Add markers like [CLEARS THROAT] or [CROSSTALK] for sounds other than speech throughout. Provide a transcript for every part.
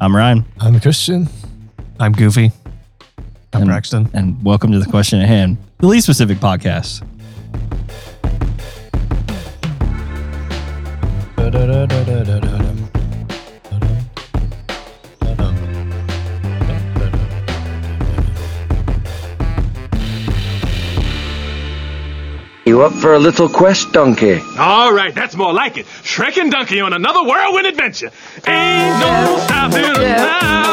I'm Ryan, I'm Christian. I'm Goofy. I'm And- Brackston. and welcome to the question at hand, the least specific podcast. You up for a little quest, donkey? All right, that's more like it. Shrek and Donkey on another whirlwind adventure. Ain't no stopping us now.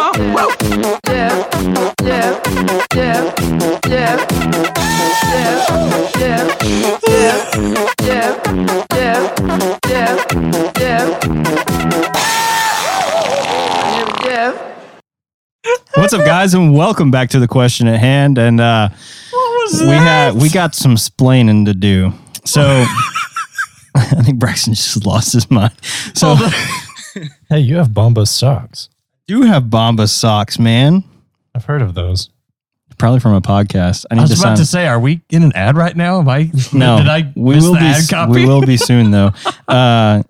What's up, guys, and welcome back to the question at hand. And uh, we had we got some splaining to do. So [LAUGHS] I think Brackston just lost his mind. So [LAUGHS] Hey, you have Bombas socks. do have Bombas socks, man. I've heard of those. Probably from a podcast. I need I was to about sign. to say, are we in an ad right now? Am I? [LAUGHS] no, Did I we miss will the be. ad s- copy? We will be soon, though. Uh,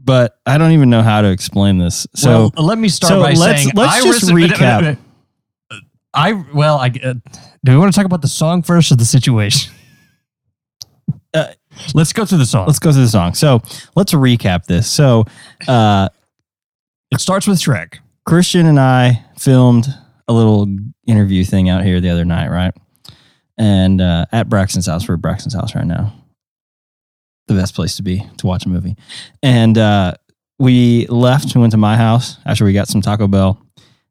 but I don't even know how to explain this. So well, let me start so by let's- saying let's I just res- recap. I well, I uh, do we want to talk about the song first or the situation? Uh, let's go through the song. let's go through the song. So let's recap this. So uh, it starts with Shrek. Christian and I filmed a little interview thing out here the other night, right? And uh, at Brackston's house, we're at Brackston's house right now. The best place to be to watch a movie. And uh, we left and went to my house after we got some Taco Bell.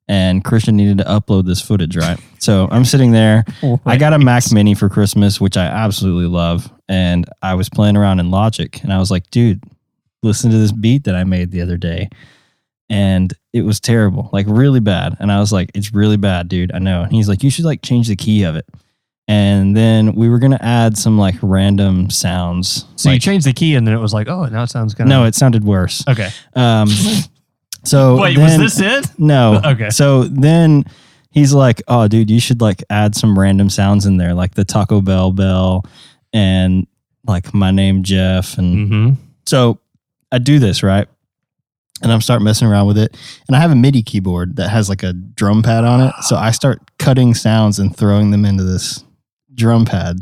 And Christian needed to upload this footage, right? So I'm sitting there. I got a Mac Mini for Christmas, which I absolutely love. And I was playing around in Logic, and I was like, dude, listen to this beat that I made the other day. And it was terrible, like really bad. And I was like, it's really bad, dude. I know. And he's like, you should like change the key of it. And then we were gonna add some like random sounds. So you changed the key, and then it was like, oh, now it sounds kind of no, it sounded worse. okay. Um, [LAUGHS] so Wait, then- was this it? no. [LAUGHS] Okay. So then he's like, "Oh, dude, you should like add some random sounds in there, like the Taco Bell bell and like my name Jeff." And Mm-hmm. so I do this right, and I'm start messing around with it, and I have a MIDI keyboard that has like a drum pad on it. So I start cutting sounds and throwing them into this drum pad,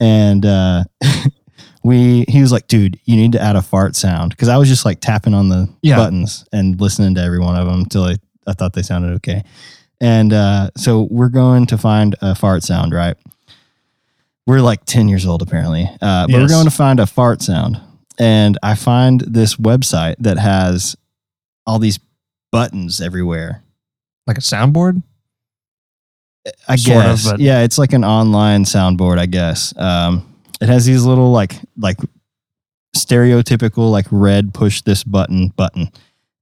and uh, [LAUGHS] we he was like, "Dude, you need to add a fart sound," because I was just like tapping on the Yeah. buttons and listening to every one of them until I, I thought they sounded okay. And uh, so we're going to find a fart sound, right? We're like 10 years old, apparently. Uh, but we're going to find a fart sound. And I find this website that has all these buttons everywhere. Like a soundboard. I Sort of, guess. but- yeah, it's like an online soundboard, I guess. Um, it has these little like like stereotypical like red push this button button,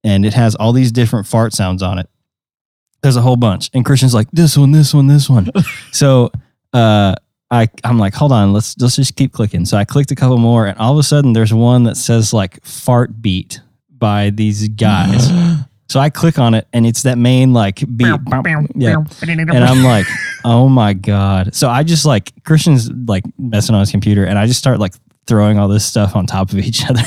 and it has all these different fart sounds on it. There's a whole bunch, and Christian's like this one, this one, this one. [LAUGHS] so uh, I I'm like, hold on, let's let's just keep clicking. So I clicked a couple more, and all of a sudden there's one that says like fart beat by these guys. [GASPS] [LAUGHS] so I click on it, and it's that main like beat. Yeah. And I'm like, oh my God. So I just like, Christian's like messing on his computer and I just start like throwing all this stuff on top of each [LAUGHS] other.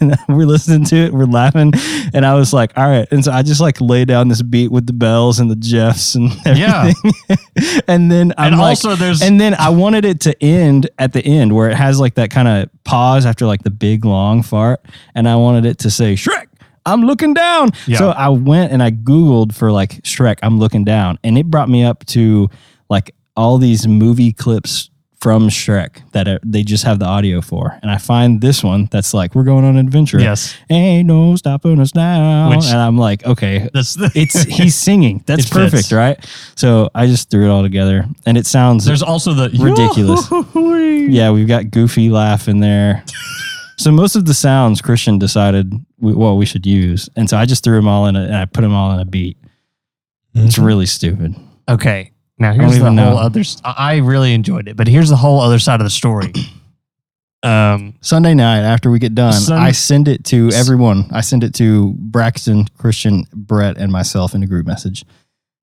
And we're listening to it, we're laughing. And I was like, all right. And so I just like lay down this beat with the bells and the Jeffs and [LAUGHS] Yeah. everything. and then I'm and like, also, there's and then I wanted it to end at the end where it has like that kind of pause after like the big long fart. And I wanted it to say, Shrek, I'm looking down. Yeah. So I went and I Googled for like Shrek, I'm looking down. And it brought me up to like all these movie clips from Shrek that are, they just have the audio for. And I find this one that's like, we're going on an adventure. yes. Ain't no stopping us now. Which- and I'm like, okay, That's the, it's [LAUGHS] he's singing. That's It fits. perfect, right? So I just threw it all together, and it sounds There's also the [LAUGHS] Ridiculous. yeah. We've got Goofy laugh in there. so most of the sounds Christian decided we, well we should use, and so I just threw them all in a, and I put them all in a beat. It's really stupid. Okay. Now here's the whole know. other. I really enjoyed it, but here's the whole other side of the story. [CLEARS THROAT] Um, Sunday night after we get done, Sun- I send it to everyone. I send it to Brackston, Christian, Brett, and myself in a group message.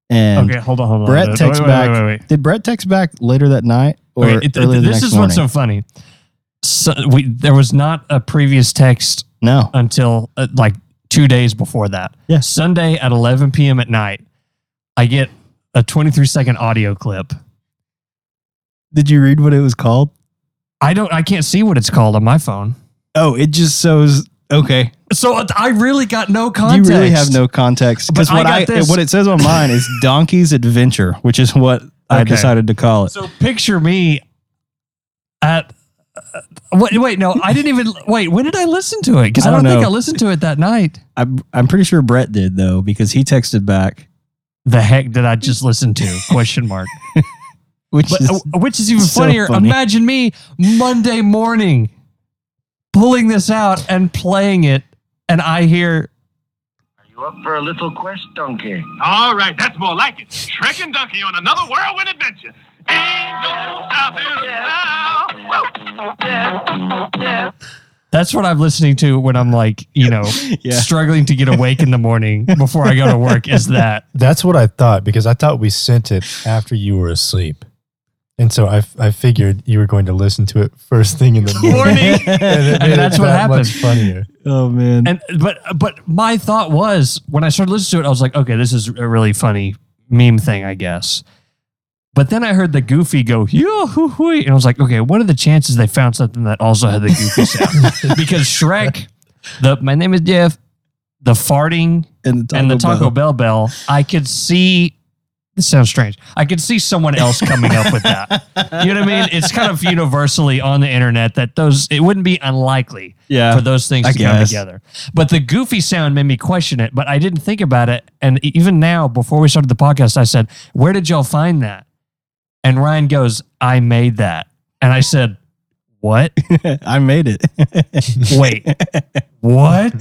And okay, hold on, hold on. Brett texts wait, back. Wait, wait, wait. Did Brett text back later that night or Okay, it- earlier the this is morning? what's so funny. So we there was not a previous text no. until uh, like two days before that. Yeah. Sunday at 11 p.m. at night, I get a 23 second audio clip. Did you read what it was called? I don't, I can't see what it's called on my phone. Oh, it just shows. Okay, So I really got no context. you really have no context because I what I, what it says on mine is [LAUGHS] Donkey's Adventure, which is what I decided to call it. So picture me at. Uh, wait, wait, no, I didn't even wait. When did I listen to it? Because I I don't, don't think. I listened to it that night. I'm I'm pretty sure Brett did though because he texted back, The heck did I just listen to? Question mark. [LAUGHS] which But, is uh, which is even so funnier. funny. Imagine me Monday morning pulling this out and playing it, and I hear Are You up for a little quest, donkey? All right, that's more like it. Shrek and Donkey on another whirlwind adventure. Ain't no stopping us now. that's what I'm listening to when I'm like, you know, [LAUGHS] Yeah. struggling to get awake in the morning before I go to work. Is that [LAUGHS] That's what I thought because I thought we sent it after you were asleep. And so I, I figured you were going to listen to it first thing in the morning. morning? [LAUGHS] and it that's it what that happened. much funnier. oh man. and but but my thought was when I started listening to it, I was like, okay, this is a really funny meme thing, I guess. But then I heard the Goofy go, yo, hoo, hoo, and I was like, okay, what are the chances they found something that also had the Goofy sound? because Shrek, the my name is Jeff, the farting and the and the Taco Bell bell, I could see. This sounds strange. I could see someone else coming up with that. You know what I mean? It's kind of universally on the internet that those it wouldn't be unlikely Yeah. for those things I to come together. But the goofy sound made me question it. But I didn't think about it. And even now, before we started the podcast, I said, "Where did y'all find that?" And Ryan goes, "I made that." And I said, "What? [LAUGHS] I made it. [LAUGHS] Wait, what?"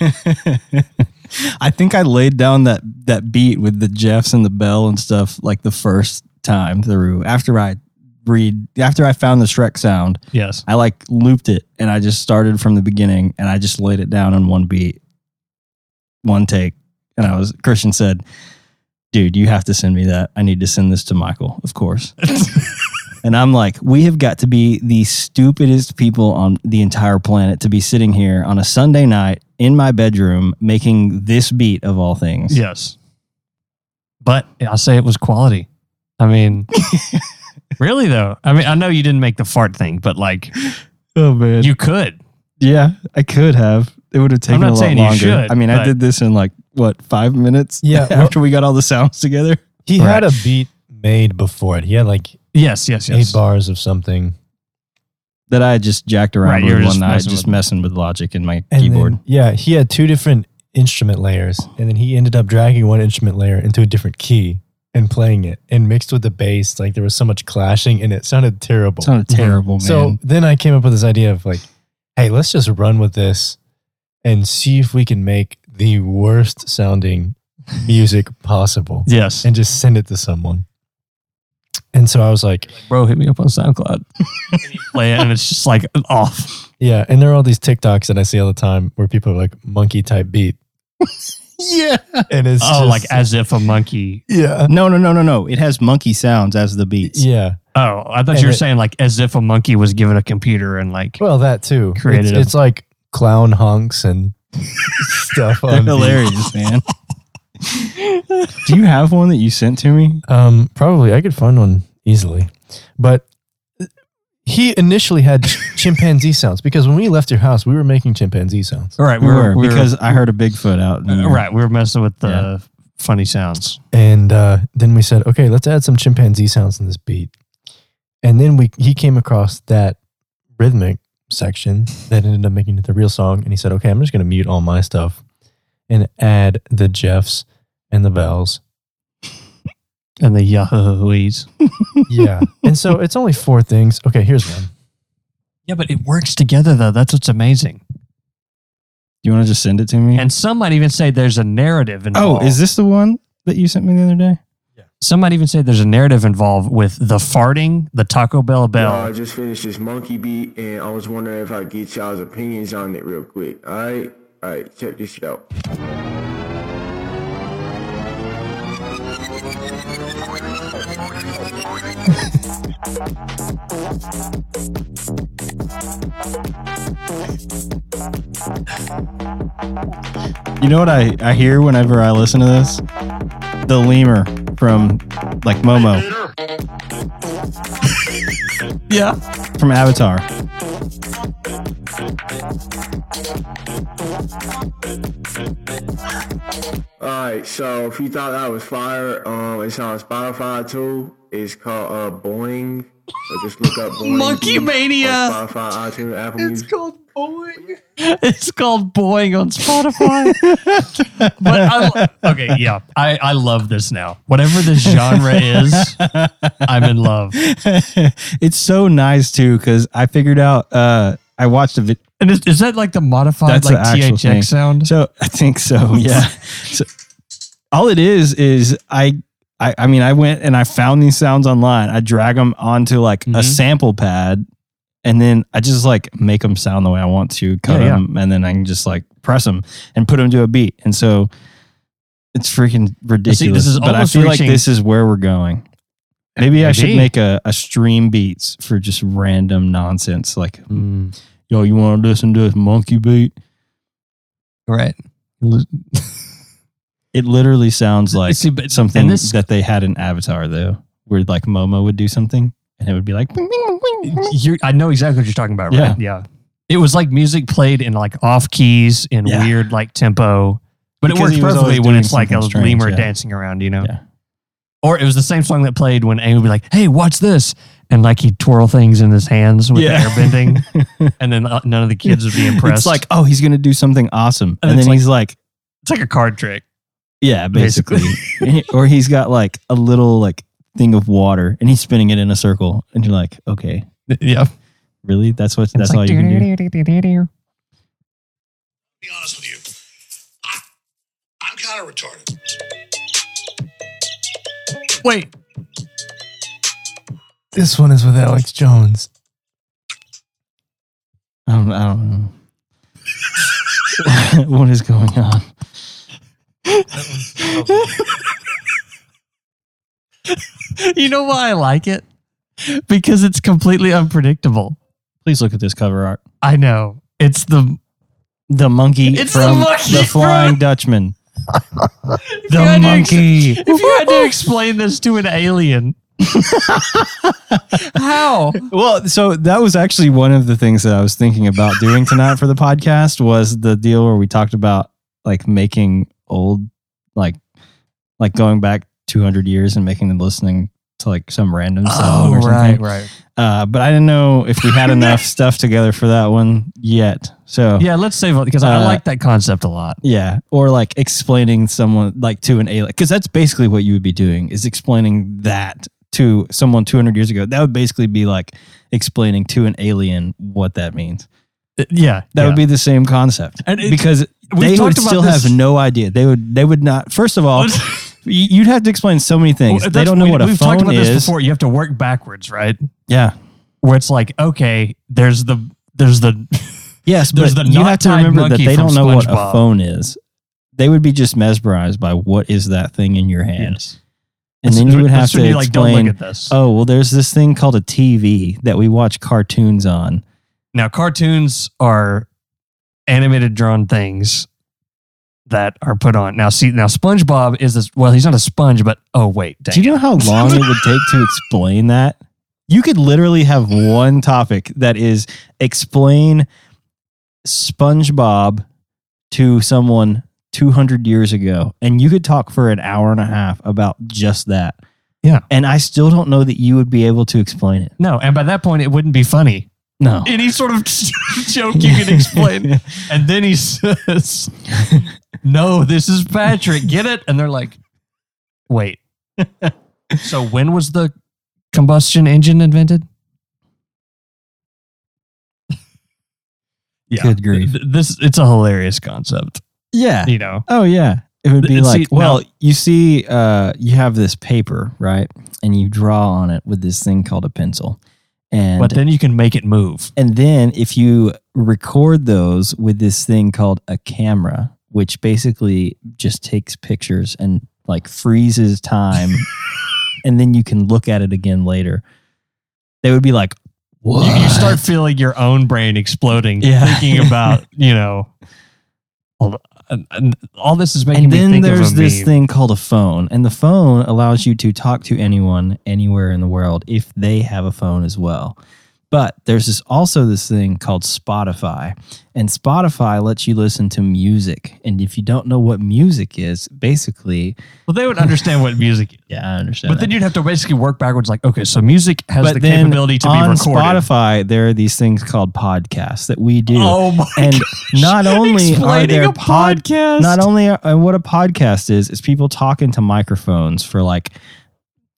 [LAUGHS] I think I laid down that that beat with the Jeffs and the bell and stuff like the first time through. After I read, after I found the Shrek sound, Yes. I like looped it and I just started from the beginning and I just laid it down on one beat, one take. And I was Christian said, "Dude, you have to send me that. I need to send this to Michael, of course." [LAUGHS] and I'm like, "We have got to be the stupidest people on the entire planet to be sitting here on a Sunday night in my bedroom making this beat of all things." Yes. But I'll say it was quality. I mean, [LAUGHS] really though. I mean, I know you didn't make the fart thing, but like Oh man. you could. yeah, I could have. It would have taken a lot saying you longer. should, I mean, I did this in like what, 5 minutes? Yeah, [LAUGHS] well- after we got all the sounds together. He Right. had a beat made before it. He had like Yes, yes, eight yes. bars of something. that I had just jacked around Right, with were one just night, messing just with- messing with Logic in my And keyboard. then- yeah, he had two different instrument layers, and then he ended up dragging one instrument layer into a different key and playing it, and mixed with the bass. Like there was so much clashing, and it sounded terrible. it sounded mhm. terrible, man. So then I came up with this idea of like, hey, let's just run with this and see if we can make the worst sounding music possible Yes. and just send it to someone. And so I was like, Bro, hit me up on SoundCloud. [LAUGHS] And play it and it's just like off. yeah. And there are all these TikToks that I see all the time where people are like monkey type beat. [LAUGHS] yeah. And it's Oh, just- like as if a monkey. yeah. No, no, no, no, no. It has monkey sounds as the beats. Yeah. Oh, I thought And you were it- saying like as if a monkey was given a computer and like Well, that too. Created It's, a- it's like clown hunks and stuff They're on hilarious, man. [LAUGHS] Do you have one that you sent to me? Um, probably I could find one easily, but he initially had [LAUGHS] chimpanzee sounds because when we left your house, we were making chimpanzee sounds, All right, We were, we because I heard a Bigfoot out. in there. right, we were messing with the Yeah. funny sounds. and uh, then we said, okay, let's add some chimpanzee sounds in this beat, and then we he came across that rhythmic section that ended up making it the real song, and he said, okay, I'm just gonna mute all my stuff and add the Jeffs and the bells And the Yahoo's. [LAUGHS] yeah. And so it's only four things. Okay, here's one. Yeah, but it works together though. That's what's amazing. Do you want to just send it to me? And some might even say there's a narrative oh, is this the one that you sent me the other day? Some might even say there's a narrative involved with the farting, the Taco Bell Yo, bell. I just finished this monkey beat, and I was wondering if I could get y'all's opinions on it real quick. All right, all right, check this shit out. [LAUGHS] You know what I, I hear whenever I listen to this? The lemur from like Momo [LAUGHS] Yeah. from Avatar. Alright, so if you thought that was fire, um, it's on Spotify too. It's called uh Boing. So just look up Boing. Monkey Mania. Spotify, iTunes, Apple Music. called Boing. [LAUGHS] It's called Boing on Spotify. [LAUGHS] but I, okay, yeah, I, I love this now. Whatever the genre is, I'm in love. [LAUGHS] it's so nice too because I figured out. Uh, I watched a video. And is, is that like the modified That's like the THX thing. sound? So I think so. Yeah. so all it is is I. I, I mean, I went and I found these sounds online. I drag them onto like Mhm. a sample pad, and then I just like make them sound the way I want to, cut Yeah, yeah. them, and then I can just like press them and put them to a beat. And so it's freaking ridiculous. This is but I feel reaching- like this is where we're going. Maybe I should make a, a stream beats for just random nonsense. Like, Mm, yo, you want to listen to this monkey beat? right. It literally sounds like See, but- something this- that they had in Avatar, though, where like Momo would do something and it would be like, "Bing, bing, bing, bing." You're, I know exactly what you're talking about, right? Yeah. It was like music played in like off keys in Yeah. weird like tempo, but Because it works was perfectly always when doing it's like a something strange, lemur yeah. dancing around, you know? Yeah. Or it was the same song that played when Aang would be like, "Hey, watch this," and like he'd twirl things in his hands with Yeah. the airbending, [LAUGHS] and then uh, none of the kids would be impressed. It's like, oh, he's going to do something awesome. And And, it's then like- he's like, it's like a card trick. yeah, basically. [LAUGHS] or he's got like a little like thing of water and he's spinning it in a circle. And you're like, okay, [LAUGHS] Yeah, really? That's what, And that's it's all you can do? be honest with you. I, I'm kind of retarded. Wait, This one is with Alex Jones. I don't, I don't know. [LAUGHS] what is going on? [LAUGHS] you know why I like it? Because it's completely unpredictable. Please look at this cover art. I know it's the The monkey It's from the, monkey Flying from- Dutchman. [LAUGHS] The had to ex- monkey. if you had to explain this to an alien, [LAUGHS] how? Well, so that was actually one of the things that I was thinking about doing tonight for the podcast was the deal where we talked about like making old, like, like going back 200 years and making them listening to like some random song or something. right. Uh, but I didn't know if we had [LAUGHS] enough stuff together for that one yet. So Yeah, let's save it because I Uh, like that concept a lot. yeah, or like explaining someone like to an alien because that's basically what you would be doing is explaining that to someone 200 years ago. That would basically be like explaining to an alien what that means. Uh, Yeah, That yeah. would be the same concept And it- because they would still this- have no idea. They would they would not. First of all, [LAUGHS] you'd have to explain so many things. Well, they don't know we- what a We've phone talked about is. this before. You have to work backwards, right? Yeah. Where it's like, okay, there's the there's the [LAUGHS] Yes, There's but the you have to remember that they don't know what a phone is. They would be just mesmerized by what is that thing in your hand, and then you would have to be like, don't explain. look at this. Oh, well, there's this thing called a TV that we watch cartoons on. Now, cartoons are animated drawn things that are put on. Now, see, now SpongeBob is this. Well, he's not a sponge, but oh wait, dang Do you know how [LAUGHS] long it would take to explain that? You could literally have one topic that is explain SpongeBob to someone 200 years ago, and you could talk for an hour and a half about just that. Yeah. And I still don't know that you would be able to explain it. No, and by that point, it wouldn't be funny. No. Any sort of joke you can explain, and then he says, [LAUGHS] "No, this is Patrick. Get it?" And they're like, "Wait." [LAUGHS] so when was the combustion engine invented? [LAUGHS] yeah, Good grief. th- this it's a hilarious concept. Yeah. You know, Oh yeah. It would be like, well, now- you see, uh, you have this paper, right? And you draw on it with this thing called a pencil. And but then you can make it move. and then if you record those with this thing called a camera, which basically just takes pictures and like freezes time, [LAUGHS] and then you can look at it again later. They would be like, You, you start feeling your own brain exploding, Yeah. thinking about you know [LAUGHS] And, and all this is making And me then think there's of a this meme. thing called a phone, and the phone allows you to talk to anyone anywhere in the world if they have a phone as well. But there's this also this thing called Spotify, and Spotify lets you listen to music. And if you don't know what music is, basically, Well, they would understand what music is. yeah, I understand. But then you'd have to basically work backwards like, okay, so music has the then capability to be on recorded. Spotify, there are these things called podcasts that we do. Oh my and not only are there a pod, podcast. not only are, and what a podcast is, is people talking to microphones for like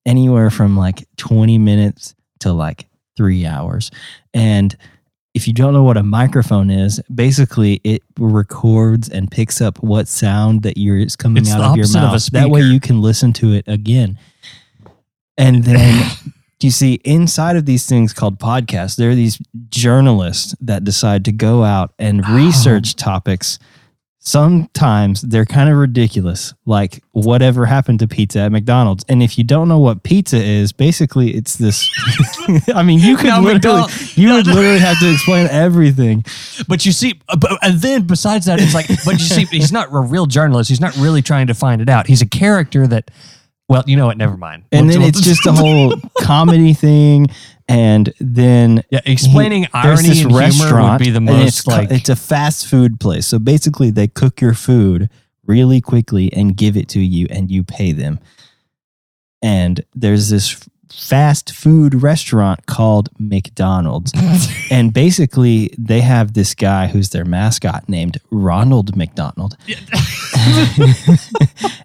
anywhere from like 20 minutes to like three hours. And if you don't know what a microphone is, basically it records and picks up what sound that you're is coming It's out of your opposite of mouth. that way you can listen to it again. And then [LAUGHS] you see inside of these things called podcasts, there are these journalists that decide to go out and Oh. research topics. Sometimes they're kind of ridiculous, like whatever happened to pizza at McDonald's. And if you don't know what pizza is, basically it's this. [LAUGHS] I mean, you could Now literally, you would literally have to explain everything. But you see, uh, and then besides that, it's like, but you see, he's not a real journalist. He's not really trying to find it out. He's a character that, well, you know what? Never mind. And We'll- then we'll- it's just a whole [LAUGHS] comedy thing. And then yeah, explaining he- irony this and humor would be the most it's, like. it's a fast food place. So basically, they cook your food really quickly and give it to you, and you pay them. And there's this fast food restaurant called McDonald's, [LAUGHS] and basically, they have this guy who's their mascot named Ronald McDonald. [LAUGHS]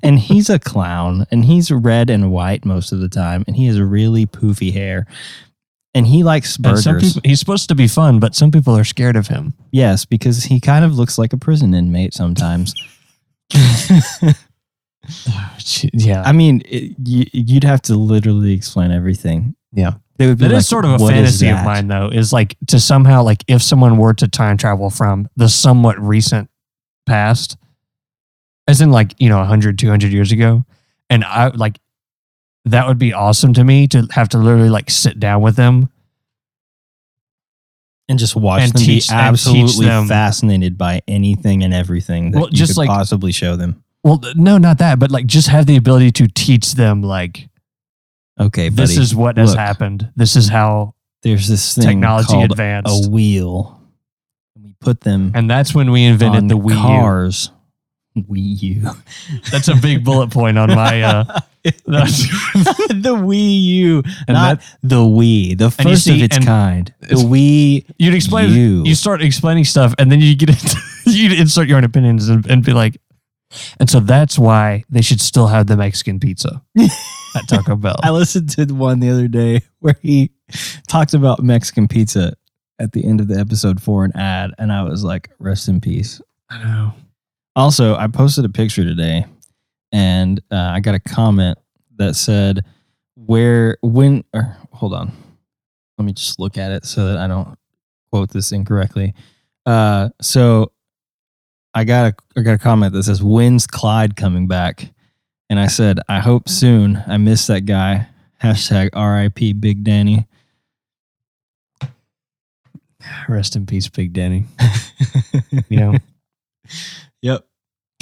and he's a clown and he's red and white most of the time and he has really poofy hair. And he likes burgers some people, he's supposed to be fun, but some people are scared of him. yes because he kind of looks like a prison inmate sometimes [LAUGHS] [LAUGHS] Oh, yeah, i mean it, you, you'd have to literally explain everything yeah. they would be That is like, sort of a fantasy of mine, though, is like to somehow, like, if someone were to time travel from the somewhat recent past, as in, like, you know, 100, 200 years ago, and I like that would be awesome to me to have to literally like sit down with them. and just watch And them teach- be absolutely them- fascinated by anything and everything that Well, you just could like- possibly show them Well, no, not that, but like just have the ability to teach them, like, okay this is what has look, happened. This is how there's this thing technology advanced. a wheel and we put them and that's when we invented the Wii U. cars Wii U. [LAUGHS] That's a big bullet point on my. Uh, [LAUGHS] [LAUGHS] the Wii U, And not the Wii, the first of its kind. The Wii. you'd explain. You. You start explaining stuff, and then you get into, you insert your own opinions and, and be like, and so that's why they should still have the Mexican pizza [LAUGHS] at Taco Bell. I listened to one the other day where he talked about Mexican pizza at the end of the episode for an ad, and I was like, "Rest in peace." I know. Also, I posted a picture today, and uh, I got a comment that said, "Where when?" Or, hold on, let me just look at it so that I don't quote this incorrectly. Uh, so I got a I got a comment that says, "When's Clyde coming back?" And I said, "I hope soon. I miss that guy." Hashtag R.I.P. Big Danny. Rest in peace, Big Danny. [LAUGHS] You know, Yep.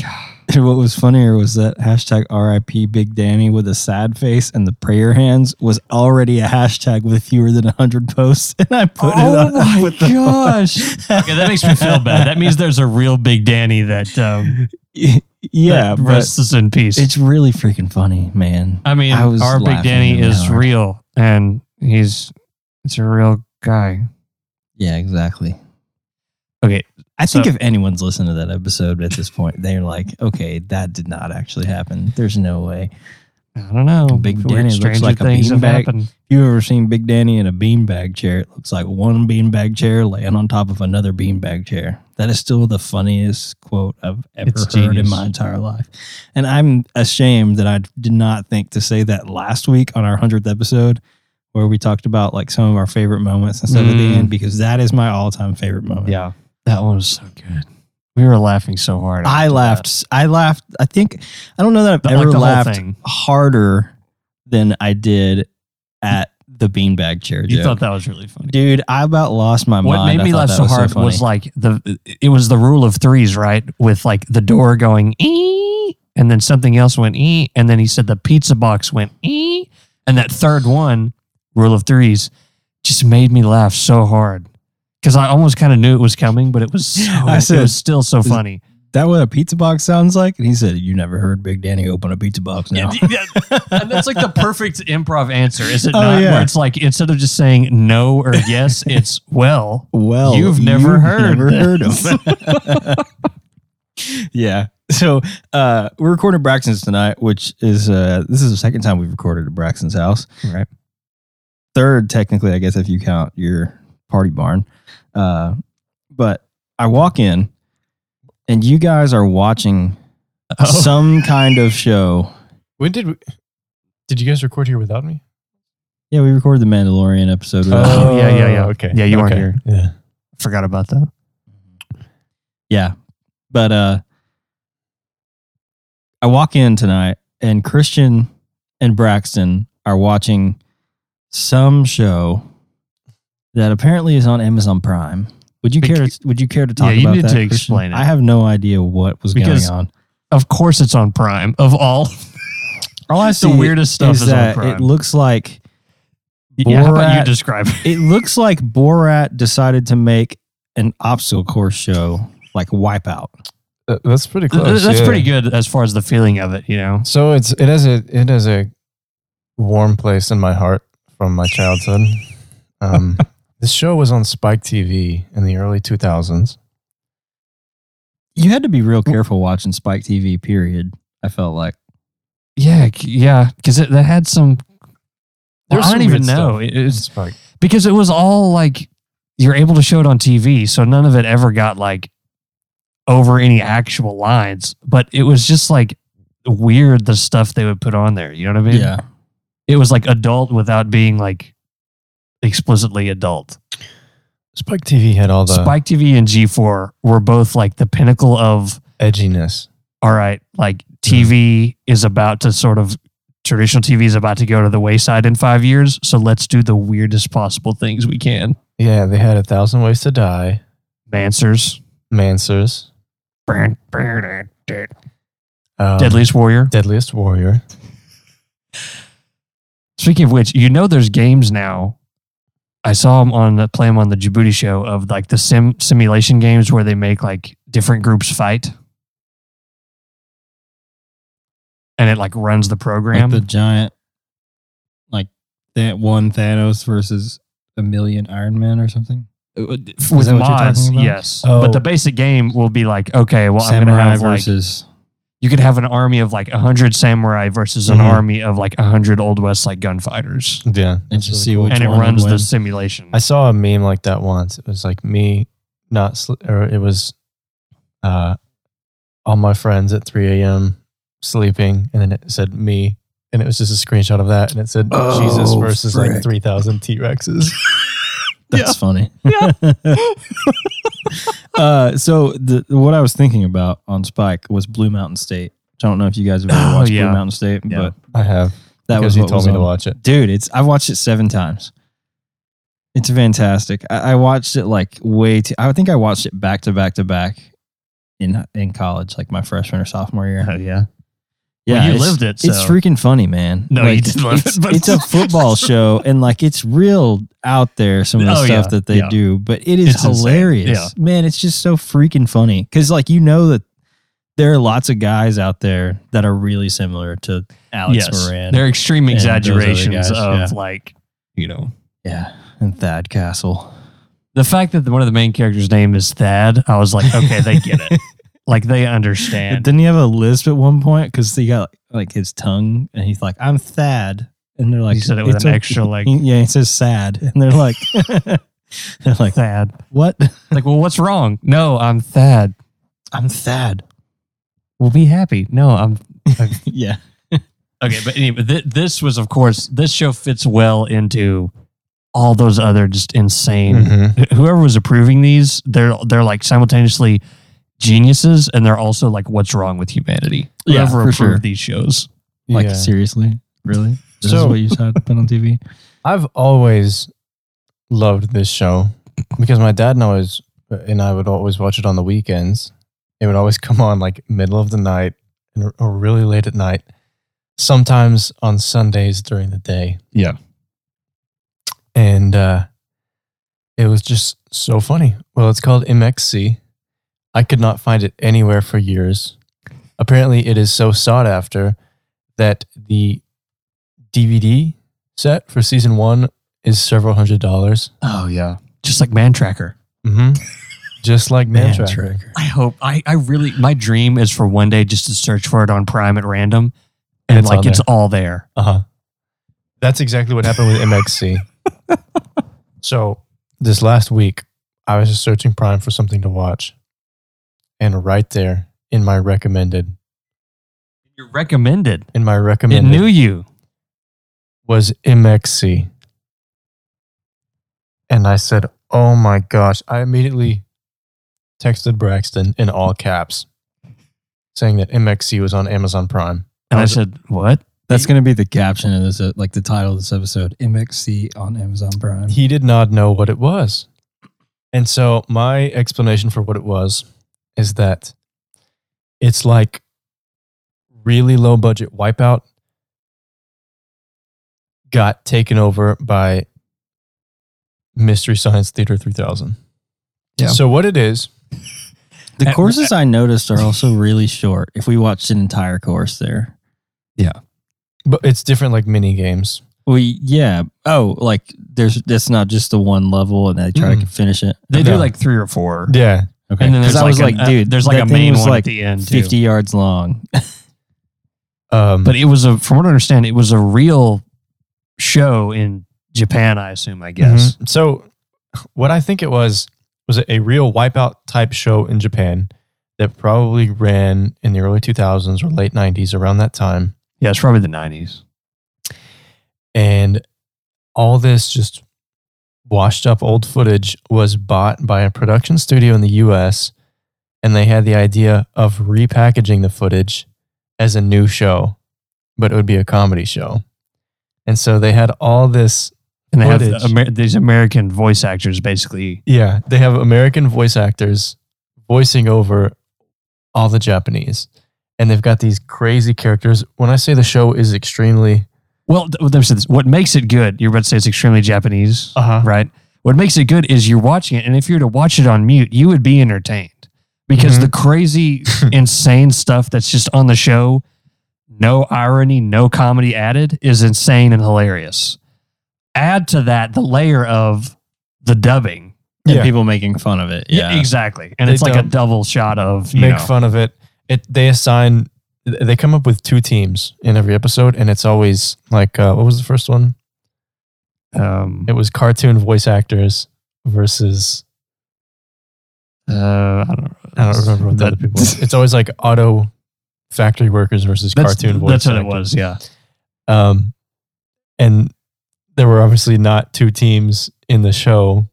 [LAUGHS] And what was funnier was that hashtag RIP Big Danny with a sad face and the prayer hands was already a hashtag with fewer than 100 posts. [LAUGHS] And I put it on with the gosh! [LAUGHS] okay, that makes me feel bad. That means there's a real Big Danny that um, yeah, that but rests in peace. it's really freaking funny, man. I mean, I was our Big Danny is hard. real, and he's it's a real guy. Yeah, exactly. Okay, I think So- if anyone's listened to that episode at this point, they're like, okay, that did not actually happen. There's no way. I don't know. Big Danny looks like a beanbag. If you've ever seen Big Danny in a beanbag chair, it looks like one beanbag chair laying on top of another beanbag chair. That is still the funniest quote I've ever It's heard in my entire life. And I'm ashamed that I did not think to say that last week on our 100th episode where we talked about like some of our favorite moments and stuff at the Mm. end because that is my all-time favorite moment. Yeah, that one was so good. We were laughing so hard. I laughed. I laughed. I think I don't know that I've that. Like ever whole laughed harder than I did at the beanbag chair You joke. thought that was really funny. Dude, I about lost my what mind. What made me laugh so was hard funny. was like the it was the rule of threes, right? With like the door going ee, and then something else went ee, and then he said the pizza box went ee, and that third one, rule of threes, just made me laugh so hard because I almost kind of knew it was coming, but it was [LAUGHS] so, I it said- was still so funny. that what a pizza box sounds like? And he said, You never heard Big Danny open a pizza box now. [LAUGHS] Yeah, and that's like the perfect improv answer, is it Oh, not? yeah. Where it's like instead of just saying no or [LAUGHS] yes, it's well. Well, You've never heard never heard him. yeah. So uh, we're recording Brackston's tonight, which is uh, this is the second time we've recorded at Brackston's house. Right. Third, technically, I guess if you count your party barn. Uh, but I walk in, and you guys are watching Oh. some kind of show. When did we, did you guys record here without me? Yeah, we recorded the Mandalorian episode. With Oh, yeah, yeah, yeah. Okay. Yeah, you weren't here. Yeah. Forgot about that. Yeah. But uh I walk in tonight and Christian and Brackston are watching some show that apparently is on Amazon Prime. Would you care to would you care to talk Yeah, you about need that? to Christian? explain it. I have no idea what was Because going on. Of course, it's on Prime. Of all, All I [LAUGHS] see the weirdest stuff is is on that Prime. it looks like yeah, how about you describe it? it looks like Borat decided to make an obstacle course show like Wipeout. Uh, That's pretty close. That's yeah. pretty good as far as the feeling of it. You know, So it's it has a it has a warm place in my heart from my childhood. Um, [LAUGHS] this show was on Spike TV in the early 2000s. You had to be real careful watching Spike TV. Period. I felt like yeah, yeah, because it that had some. Well, I don't even know. stuff It was Spike. because it was all like you're able to show it on TV, so none of it ever got like over any actual lines. But it was just like weird the stuff they would put on there. You know what I mean? yeah. It was like adult without being like explicitly adult. Spike TV had all the Spike TV and G4 were both like the pinnacle of edginess. all right, like TV is about to sort of traditional TV is about to go to the wayside in five years. So let's do the weirdest possible things we can. Yeah, they had a thousand ways to die. Manswers, Manswers, um, Deadliest Warrior. Deadliest Warrior. Speaking of which, you know there's games now. I saw them on the play them on the Djibouti show of like the sim simulation games where they make like different groups fight. And it like runs the program. Like the giant, like that one Thanos versus a million Iron Men or something. Uh, uh, with that what you're mods, talking about? yes. Oh. But the oh. basic game will be like, okay, well, I'm gonna have like versus. You could have an army of like hundred samurai versus an Mhm. army of like hundred old west like gunfighters, Yeah. and that's just really see cool. which and it one runs the simulation. I saw a meme like that once. It was like me not, sl- or it was uh, all my friends at 3 a.m. sleeping. And then it said me. And it was just a screenshot of that. And it said Jesus Oh, versus frick. like 3,000 T Rexes. [LAUGHS] That's funny. [LAUGHS] [LAUGHS] uh, so the what I was thinking about on Spike was Blue Mountain State. I don't know if you guys have ever Oh, watched yeah. Blue Mountain State, Yeah. but I have. that because was you what told was me to watch it. dude it's i've watched it seven times it's fantastic i, I watched it like way too i think i watched it back to back to back in in college like my freshman or sophomore year Oh, yeah. Yeah Well, you lived it, it's freaking funny man No, Like, you didn't live it's, it, but- it's a [LAUGHS] football show and like it's real out there some of the Oh, stuff yeah, that they yeah. do but it is It's hilarious yeah. man it's just so freaking funny because like you know that there are lots of guys out there that are really similar to alex yes, moran they're extreme and those other exaggerations guys, of like you know yeah and thad castle the fact that one of the main characters' name is Thad. I was like, okay, they get it. [LAUGHS] like they understand. Didn't he have a lisp at one point? Because he got like his tongue, and he's like, "I'm Thad," and they're like, He said it with an okay." extra, like- [LAUGHS] yeah, he says sad, and they're like, [LAUGHS] [LAUGHS] they're like, Thad. "What? Like, well, what's wrong? No, I'm Thad. I'm Thad." We'll be happy. No, I'm yeah, okay. But anyway, th- this was, of course, this show fits well into all those other just insane. Mhm. Whoever was approving these, they're they're like simultaneously geniuses, and they're also like, what's wrong with humanity? Yeah, Whoever for approved sure. these shows. like Yeah. seriously, really? This is So- what you saw put on TV? [LAUGHS] I've always loved this show because my dad and I was and I would always watch it on the weekends. It would always [LAUGHS] come on like middle of the night and- or really late at night. Sometimes on Sundays during the day. Yeah. And uh it was just so funny. Well, it's called MXC. I could not find it anywhere for years. Apparently, it is so sought after that the DVD set for season one is several hundred dollars. Oh yeah. Just like Man Tracker. Mm-hmm. Just like Man, Man Tracker. Tracker. I hope I, I really my dream is for one day just to search for it on Prime at random. And, it's like it's there. all there. Uh huh. That's exactly what happened with MXC. [LAUGHS] so this last week, I was just searching Prime for something to watch, and right there in my recommended, You're recommended. in my It recommended, knew you. was MXC. And I said, Oh my gosh. I immediately texted Brackston in all caps saying that MXC was on Amazon Prime. And I was- said, What? That's going to be the caption of this, uh, like the title of this episode MXC on Amazon Prime. He did not know what it was. And so my explanation for what it was is that it's like really low budget Wipeout got taken over by Mystery Science Theater 3000. Yeah. So what it is, [LAUGHS] The Uh, courses I noticed are also really short. If we watched an entire course there, yeah, but it's different like mini games. we yeah. Oh, like there's that's not just the one level, and they try to Mm. finish it. They do like three or four. Yeah. Okay, And then there's I was like like, an- uh, dude, there's like a thing main was one at like the end, too. fifty yards long. Um, But it was a from what I understand, it was a real show in Japan, I assume, I guess. Mhm. So, what I think it was was a real wipeout type show in Japan that probably ran in the early 2000s or late 90s around that time. Yeah, it's probably the nineties. And all this just washed up old footage was bought by a production studio in the US. And they had the idea of repackaging the footage as a new show, but it would be a comedy show. And so they had all this And they Footage. have Amer- these American voice actors basically. Yeah, they have American voice actors voicing over all the Japanese. And they've got these crazy characters. When I say the show is extremely Well, let me say this. what makes it good, you're about to say it's extremely Japanese, Uh-huh. right? What makes it good is you're watching it, and if you were to watch it on mute, you would be entertained because Mhm. the crazy, [LAUGHS] insane stuff that's just on the show, no irony, no comedy added, is insane and hilarious. Add to that the layer of the dubbing. and Yeah. people making fun of it. Yeah, Yeah, exactly. And They it's like a double shot of make know, fun of it. It they assign they come up with two teams in every episode and it's always like uh, what was the first one? Um, It was cartoon voice actors versus uh, I don't. I don't remember what the other people. [LAUGHS] It's always like auto factory workers versus That's, cartoon voice. that's what it was. Yeah. Um, and there were obviously not two teams in the show,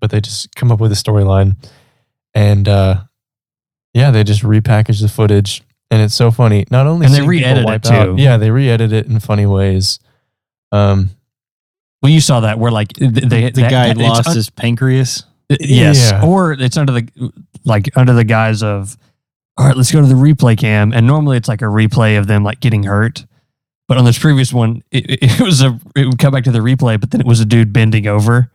but they just come up with a storyline, and uh, yeah, they just repackage the footage, and it's so funny. Not only And they seeing re-edit it wipe out- too. yeah, they re-edit it in funny ways. Um, Well, you saw that where like th- they, the that- guy it's lost un- his pancreas. yes, Yeah. or it's under the like under the guise of all right, let's go to the replay cam, and normally it's like a replay of them like getting hurt. But on this previous one, [LAUGHS] it, it- it was a it would come back to the replay, but then it was a dude bending over,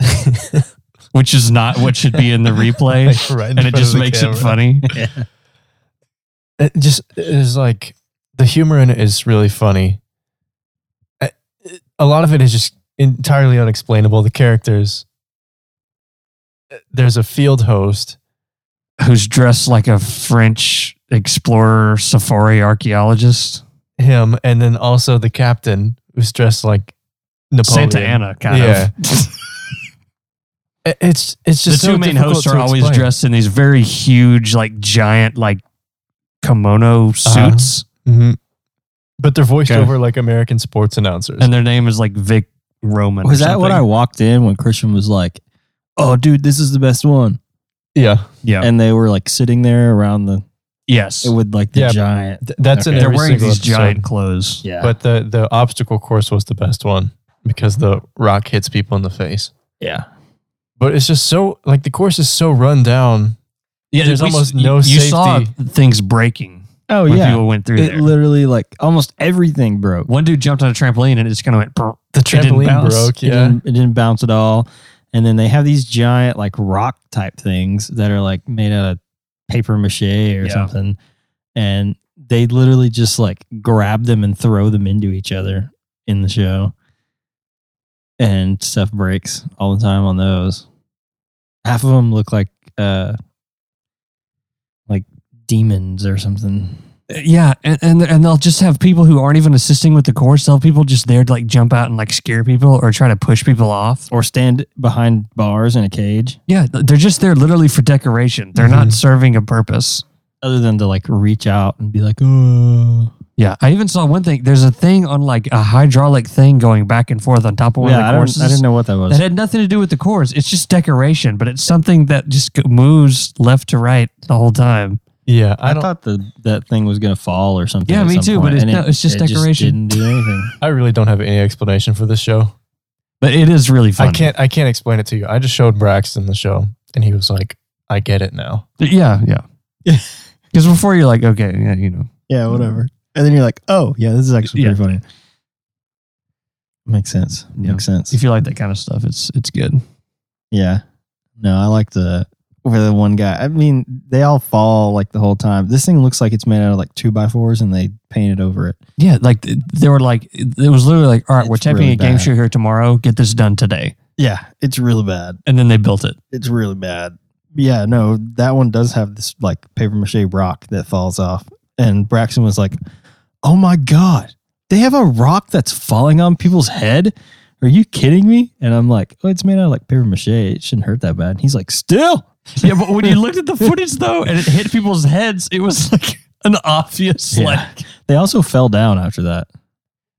[LAUGHS] which is not what should be in the replay, like, [LAUGHS] right in and it just makes camera. it funny. It just is like the humor in it is really funny. Uh, A lot of it is just entirely unexplainable. The characters. uh, There's a field host. Who's dressed like a French explorer, safari archaeologist, him, and then also the captain who's dressed like Napoleon. Santa Ana kind Yeah. of. [LAUGHS] It- It's it's the just two so main hosts are always explain. dressed in these very huge, like giant, like kimono Uh-huh. suits, Mhm. but they're voiced Okay. over like American sports announcers. and their name is like Vic Roman. or Was that what I walked in when Christian was like, "Oh, dude, this is the best one," yeah, Yeah. and they were like sitting there around the yes. with like the Yeah, giant. Th- that's in Okay. They're wearing these episode. giant clothes. Yeah, But the the obstacle course was the best one. because the rock hits people in the face. Yeah. But it's just so like the course is so run down. Yeah, There's we- almost you- no You saw things breaking Oh when yeah. people went through It there. literally like almost everything broke. One dude jumped on a trampoline and it just kind of went. brr. The didn't trampoline bounce. broke. It, Yeah. didn't, it didn't bounce at all. And then they have these giant like rock type things that are like made out of paper mache or Yeah. something. And they literally just like grab them and throw them into each other in the show. And stuff breaks all the time on those. Half of them look like uh like demons or something. Yeah, and, and and they'll just have people who aren't even assisting with the course. They'll have people just there to like jump out and like scare people or try to push people off. Or stand behind bars in a cage. Yeah, they're just there literally for decoration. They're not Mhm. serving a purpose. Other than to like reach out and be like, oh Yeah, I even saw one thing. There's a thing on like a hydraulic thing going back and forth on top of one yeah, of the don't, courses. I didn't know what that was. That had nothing to do with the course. It's just decoration, but it's something that just go- moves left to right the whole time. Yeah. I, I thought the that thing was gonna fall or something. Yeah, at me some too, but it's and no- it's just it decoration. didn't do anything. [LAUGHS] I really don't have any explanation for this show. But it is really fun. I can't I can't explain it to you. I just showed Brackston the show and he was like, I get it now. Yeah, yeah. [LAUGHS] Because before you're like, okay, yeah, you know, yeah, whatever. And then you're like, oh yeah, this is actually Yeah. pretty funny. Makes sense. Yeah. Makes sense. if you like that kind of stuff, it's it's good. yeah. No, I like the where the one guy. I mean, they all fall like the whole time. This thing looks like it's made out of like two by fours, and they painted over it. Yeah, like th- they were like, it was literally like, all right, we're It's typing really a game bad. show here tomorrow. Get this done today, Yeah, it's really bad. and then they built it. It's really bad. Yeah, no, that one does have this like paper mache rock that falls off. And Brackston was like, Oh my God, they have a rock that's falling on people's head. Are you kidding me? And I'm like, Oh, it's made out of like paper mache. It shouldn't hurt that bad. And he's like, Still. Yeah, but when you looked at the [LAUGHS] footage though, and it hit people's heads, it was [LAUGHS] like an obvious Yeah. They also fell down after that.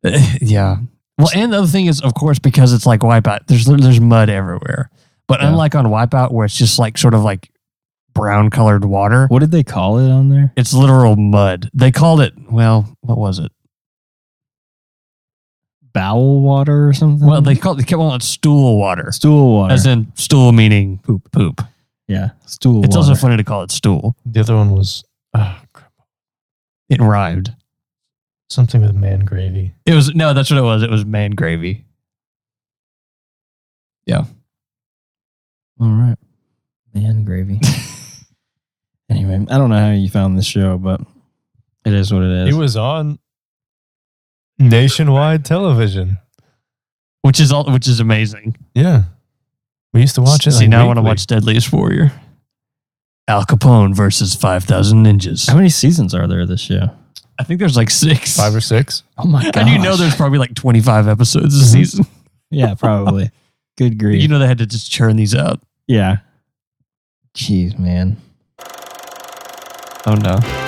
Eh, yeah. Well, and the other thing is, of course, because it's like Wipeout, there's there's mud everywhere. But Yeah. unlike on Wipeout, where it's just like sort of like brown colored water, What did they call it on there? it's literal mud. They called it well, what was it? Bowel water or something? Well, they called they kept calling it stool water, stool water. as in stool meaning poop poop. Yeah, stool It's water. also funny to call it stool. The other one was uh, It rhymed. something with man gravy. It was no, that's what it was. It was man gravy. Yeah. All right. Man gravy. [LAUGHS] anyway, I don't know how you found this show, but it is what it is. It was on nationwide television. Which is all which is amazing. Yeah. We used to watch it. See, like, now I want to weekly. watch Deadliest Warrior. Al Capone versus 5,000 Ninjas. how many seasons are there this show? I think there's like six. five or six. Oh my god. and you know there's probably like 25 episodes a Mhm. season. Yeah, probably. Good [LAUGHS] grief. You know they had to just churn these out. yeah. Jeez, man. Oh no.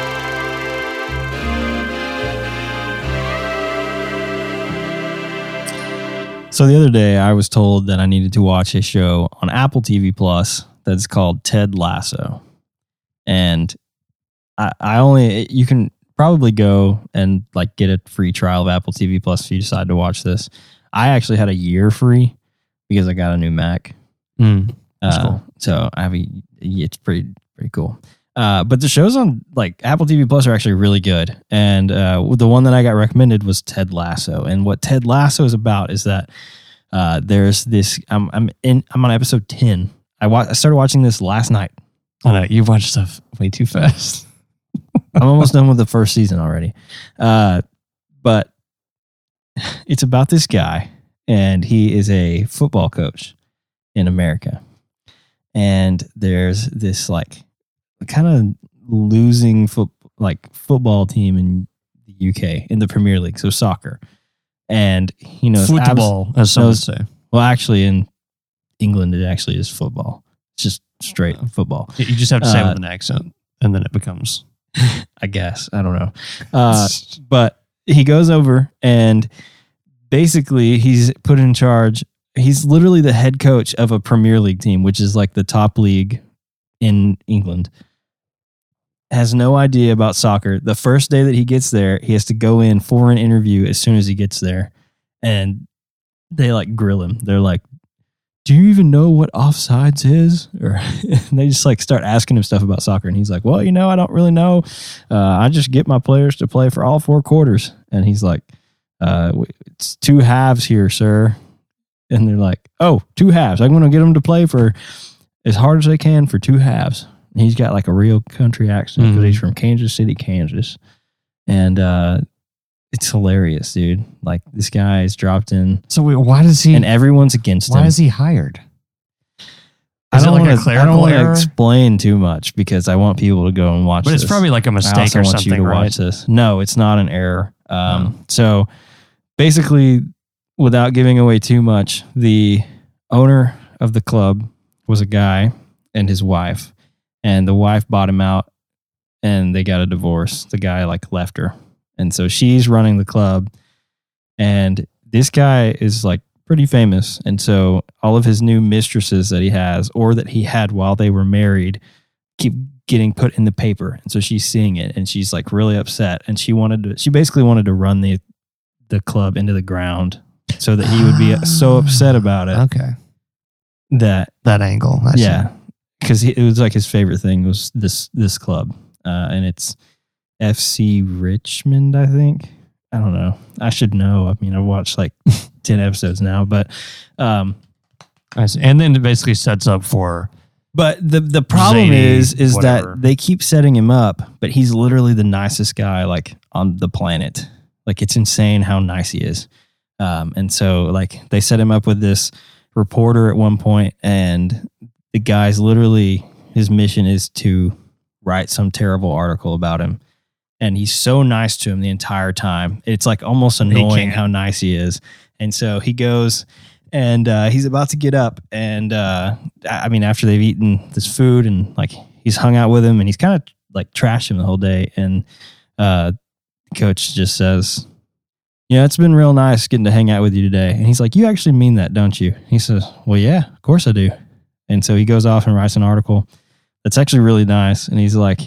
So the other day I was told that I needed to watch a show on Apple TV Plus that's called Ted Lasso. And I, I only you can probably go and like get a free trial of Apple TV Plus if you decide to watch this. I actually had a year free because I got a new Mac. Mm. That's Uh, cool. So I have a, it's pretty pretty cool. Uh, but the shows on like Apple TV Plus are actually really good, and uh, the one that I got recommended was Ted Lasso. And what Ted Lasso is about is that uh, there's this. I'm I'm in. I'm on episode ten. I wa- I started watching this last night. I know you watch stuff way too fast. I'm almost done with the first season already. Uh, but it's about this guy, and he is a football coach in America. And there's this like kind of losing foot like football team in the UK in the Premier League, so soccer. And you know, Football, as some would say. well, actually, in England, it actually is football. It's just straight football. You just have to say it Uh, with an accent, and then it becomes. [LAUGHS] I guess I don't know. Uh, [LAUGHS] but he goes over and basically he's put in charge. He's literally the head coach of a Premier League team, which is like the top league in England. Has no idea about soccer. The first day that he gets there, he has to go in for an interview as soon as he gets there. And they like grill him. They're like, "Do you even know what offsides is?" Or [LAUGHS] they just like start asking him stuff about soccer, and he's like, "Well, you know, I don't really know. Uh, I just get my players to play for all four quarters." And he's like, uh, "It's two halves here, sir." And they're like, "Oh, two halves. I'm going to get them to play for as hard as they can for two halves." He's got like a real country accent because Mhm. he's from Kansas City, Kansas, and uh, it's hilarious, dude. Like this guy is dropped in, So wait, why does he? and everyone's against why him. Why is he hired? I Is it don't like wanna- I don't clerical wanna error? explain too much because I want people to go and watch. It. But it's this. probably like a mistake also or want you to right? watch this. No, it's not an error. Um, Oh. So basically, without giving away too much, the owner of the club was a guy and his wife, and the wife bought him out, and they got a divorce. The guy like left her, and so she's running the club, and this guy is like pretty famous, and so all of his new mistresses that he has or that he had while they were married keep getting put in the paper and so she's seeing it and she's like really upset and she wanted to she basically wanted to run the the club into the ground so that he would be so upset about it [GASPS] Okay, that that angle. I see. Because it was like his favorite thing was this this club uh, and it's fc richmond i think i don't know i should know i mean i've watched like [LAUGHS] 10 episodes now but um I see. And then it basically sets up for But the the problem Zany, is is whatever. that they keep setting him up, but he's literally the nicest guy like on the planet. Like it's insane how nice he is. Um, and so like they set him up with this reporter at one point, and the guy's literally his mission is to write some terrible article about him. And he's so nice to him the entire time. It's like almost annoying how nice he is. And so he goes and uh, he's about to get up. And uh, I mean, after they've eaten this food and like he's hung out with him and he's kind of like trashed him the whole day. And uh, coach just says, Yeah, it's been real nice getting to hang out with you today. And he's like, You actually mean that, don't you? He says, Well, yeah, of course I do. And so he goes off and writes an article that's actually really nice. And he's like,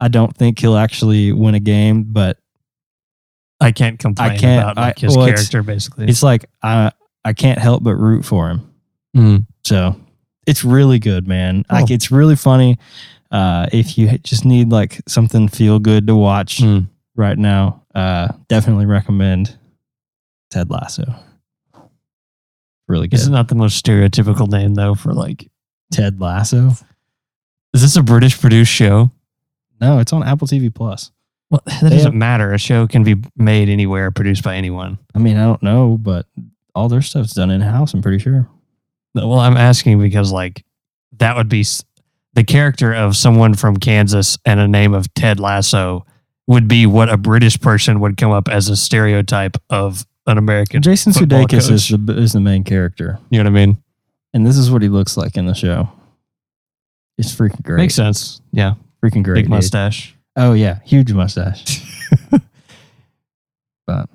I don't think he'll actually win a game, but I can't complain can't- about like, I- his well, it's- character. Basically, it's like I I can't help but root for him. Mm. So it's really good, man. Like Oh. it's really funny. Uh, if you just need like something feel good to watch Mm. right now, uh, definitely recommend Ted Lasso. Really good. This is not the most stereotypical name though for like. Ted Lasso? Is this a British produced show? No, it's on Apple TV Plus. Well, that They doesn't have- matter. A show can be made anywhere, produced by anyone. I mean, I don't know, but all their stuff's done in house. I'm pretty sure. No, Well, I'm asking because like that would be the character of someone from Kansas and a name of Ted Lasso would be what a British person would come up as a stereotype of an American. Jason football Sudeikis is the, is the main character, You know what I mean? and this is what he looks like in the show. It's freaking great. Makes sense. Yeah, Freaking great. big dude. mustache. Oh yeah, huge mustache. [LAUGHS] but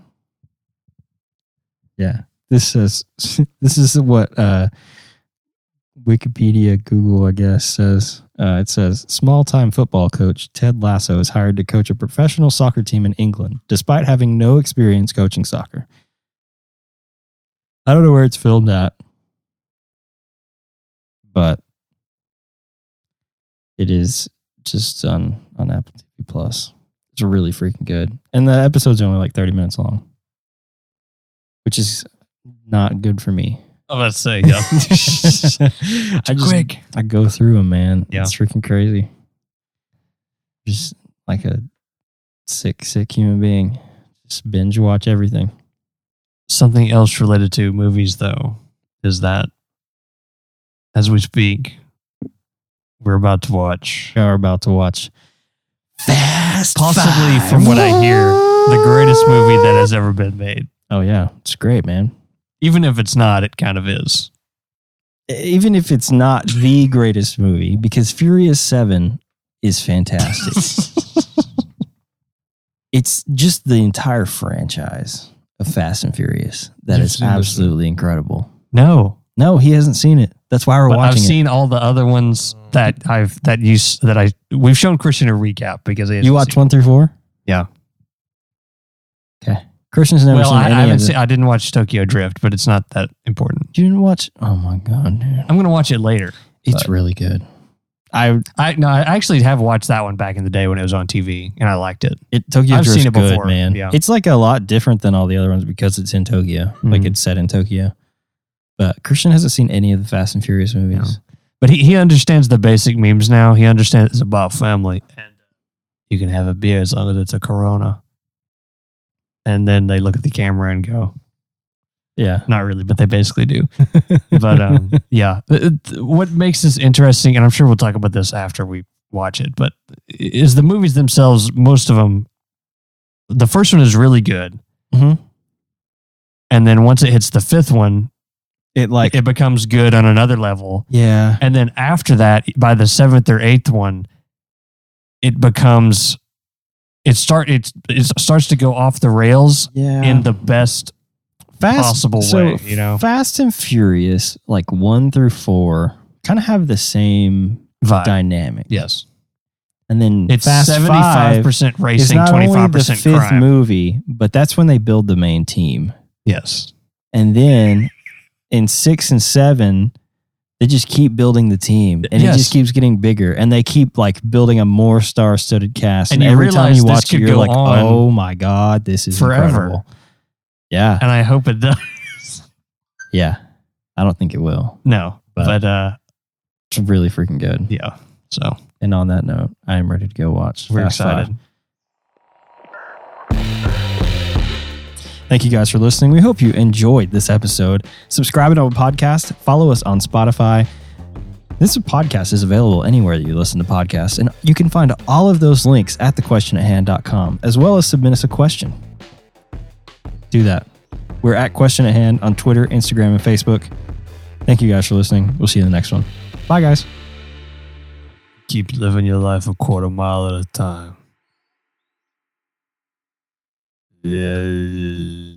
yeah, this says [LAUGHS] this is what uh, Wikipedia, Google, I guess says. Uh, it says small-time football coach Ted Lasso is hired to coach a professional soccer team in England, despite having no experience coaching soccer. I don't know where it's filmed at, but it is just on on Apple TV Plus. It's really freaking good, and the episodes are only like thirty minutes long, which is not good for me. Oh, let's say yeah. [LAUGHS] I just quick. I go through them, man. Yeah. It's freaking crazy. Just like a sick, sick human being. Just binge watch everything. Something else related to movies, though, is that as we speak, we're about to watch, We are about to watch Fast, possibly Five. from what I hear, the greatest movie that has ever been made. Oh yeah, it's great, man. Even if it's not, it kind of is. even if it's not the greatest movie, because Furious 7 is fantastic. [LAUGHS] it's just the entire franchise of Fast and Furious that You've is seen this absolutely incredible. No, No, he hasn't seen it. That's why we're but I've it. seen all the other ones that I've that you s- that I we've shown Christian a recap because he You hasn't watched seen one through four? Yeah. Okay. Christian's never well, seen I, I any haven't of the, seen, I didn't watch Tokyo Drift, but it's not that important. You didn't watch? Oh my god, dude. I'm gonna watch it later. It's really good. I I no, I actually have watched that one back in the day when it was on TV, and I liked it. it Tokyo I've Drift's seen it good, before, man. yeah. It's like a lot different than all the other ones because it's in Tokyo. Like Mhm. it's set in Tokyo. But Christian hasn't seen any of the Fast and Furious movies. But he, he understands the basic memes now. He understands it's about family, and you can have a beer as long as it's a Corona. And then they look at the camera and go, Yeah. not really, but they basically do. [LAUGHS] but um, yeah, It- it- what makes this interesting, and I'm sure we'll talk about this after we watch it, but is the movies themselves. Most of them, the first one is really good, Mhm. and then once it hits the fifth one, It like it becomes good on another level. yeah. And then after that, by the seventh or eighth one, it becomes it start it, it starts to go off the rails Yeah. in the best Fast, possible so way, you know? Fast and Furious, like one through four, kind of have the same vibe. dynamic. Yes, And then it's Fast seventy Five five percent racing, not twenty only five the percent fifth crime. movie, but that's when they build the main team. Yes, And then in six and seven, they just keep building the team, and Yes. it just keeps getting bigger. And they keep like building a more star-studded cast. And And, every time you watch it, you're like, on "Oh my god, this is forever." incredible." Yeah, and I hope it does. yeah. I don't think it will. no, But- but, uh, It's really freaking good. yeah. So And on that note, I am ready to go watch. we're Fast excited. Five. Thank you guys for listening. We hope you enjoyed this episode. Subscribe to our podcast. Follow us on Spotify. This podcast is available anywhere that you listen to podcasts, and you can find all of those links at thequestionathand.com, as well as submit us a question. Do that. We're at Question at Hand on Twitter, Instagram, and Facebook. Thank you guys for listening. We'll see you in the next one. Bye, guys. Keep living your life a quarter mile at a time. Yeah.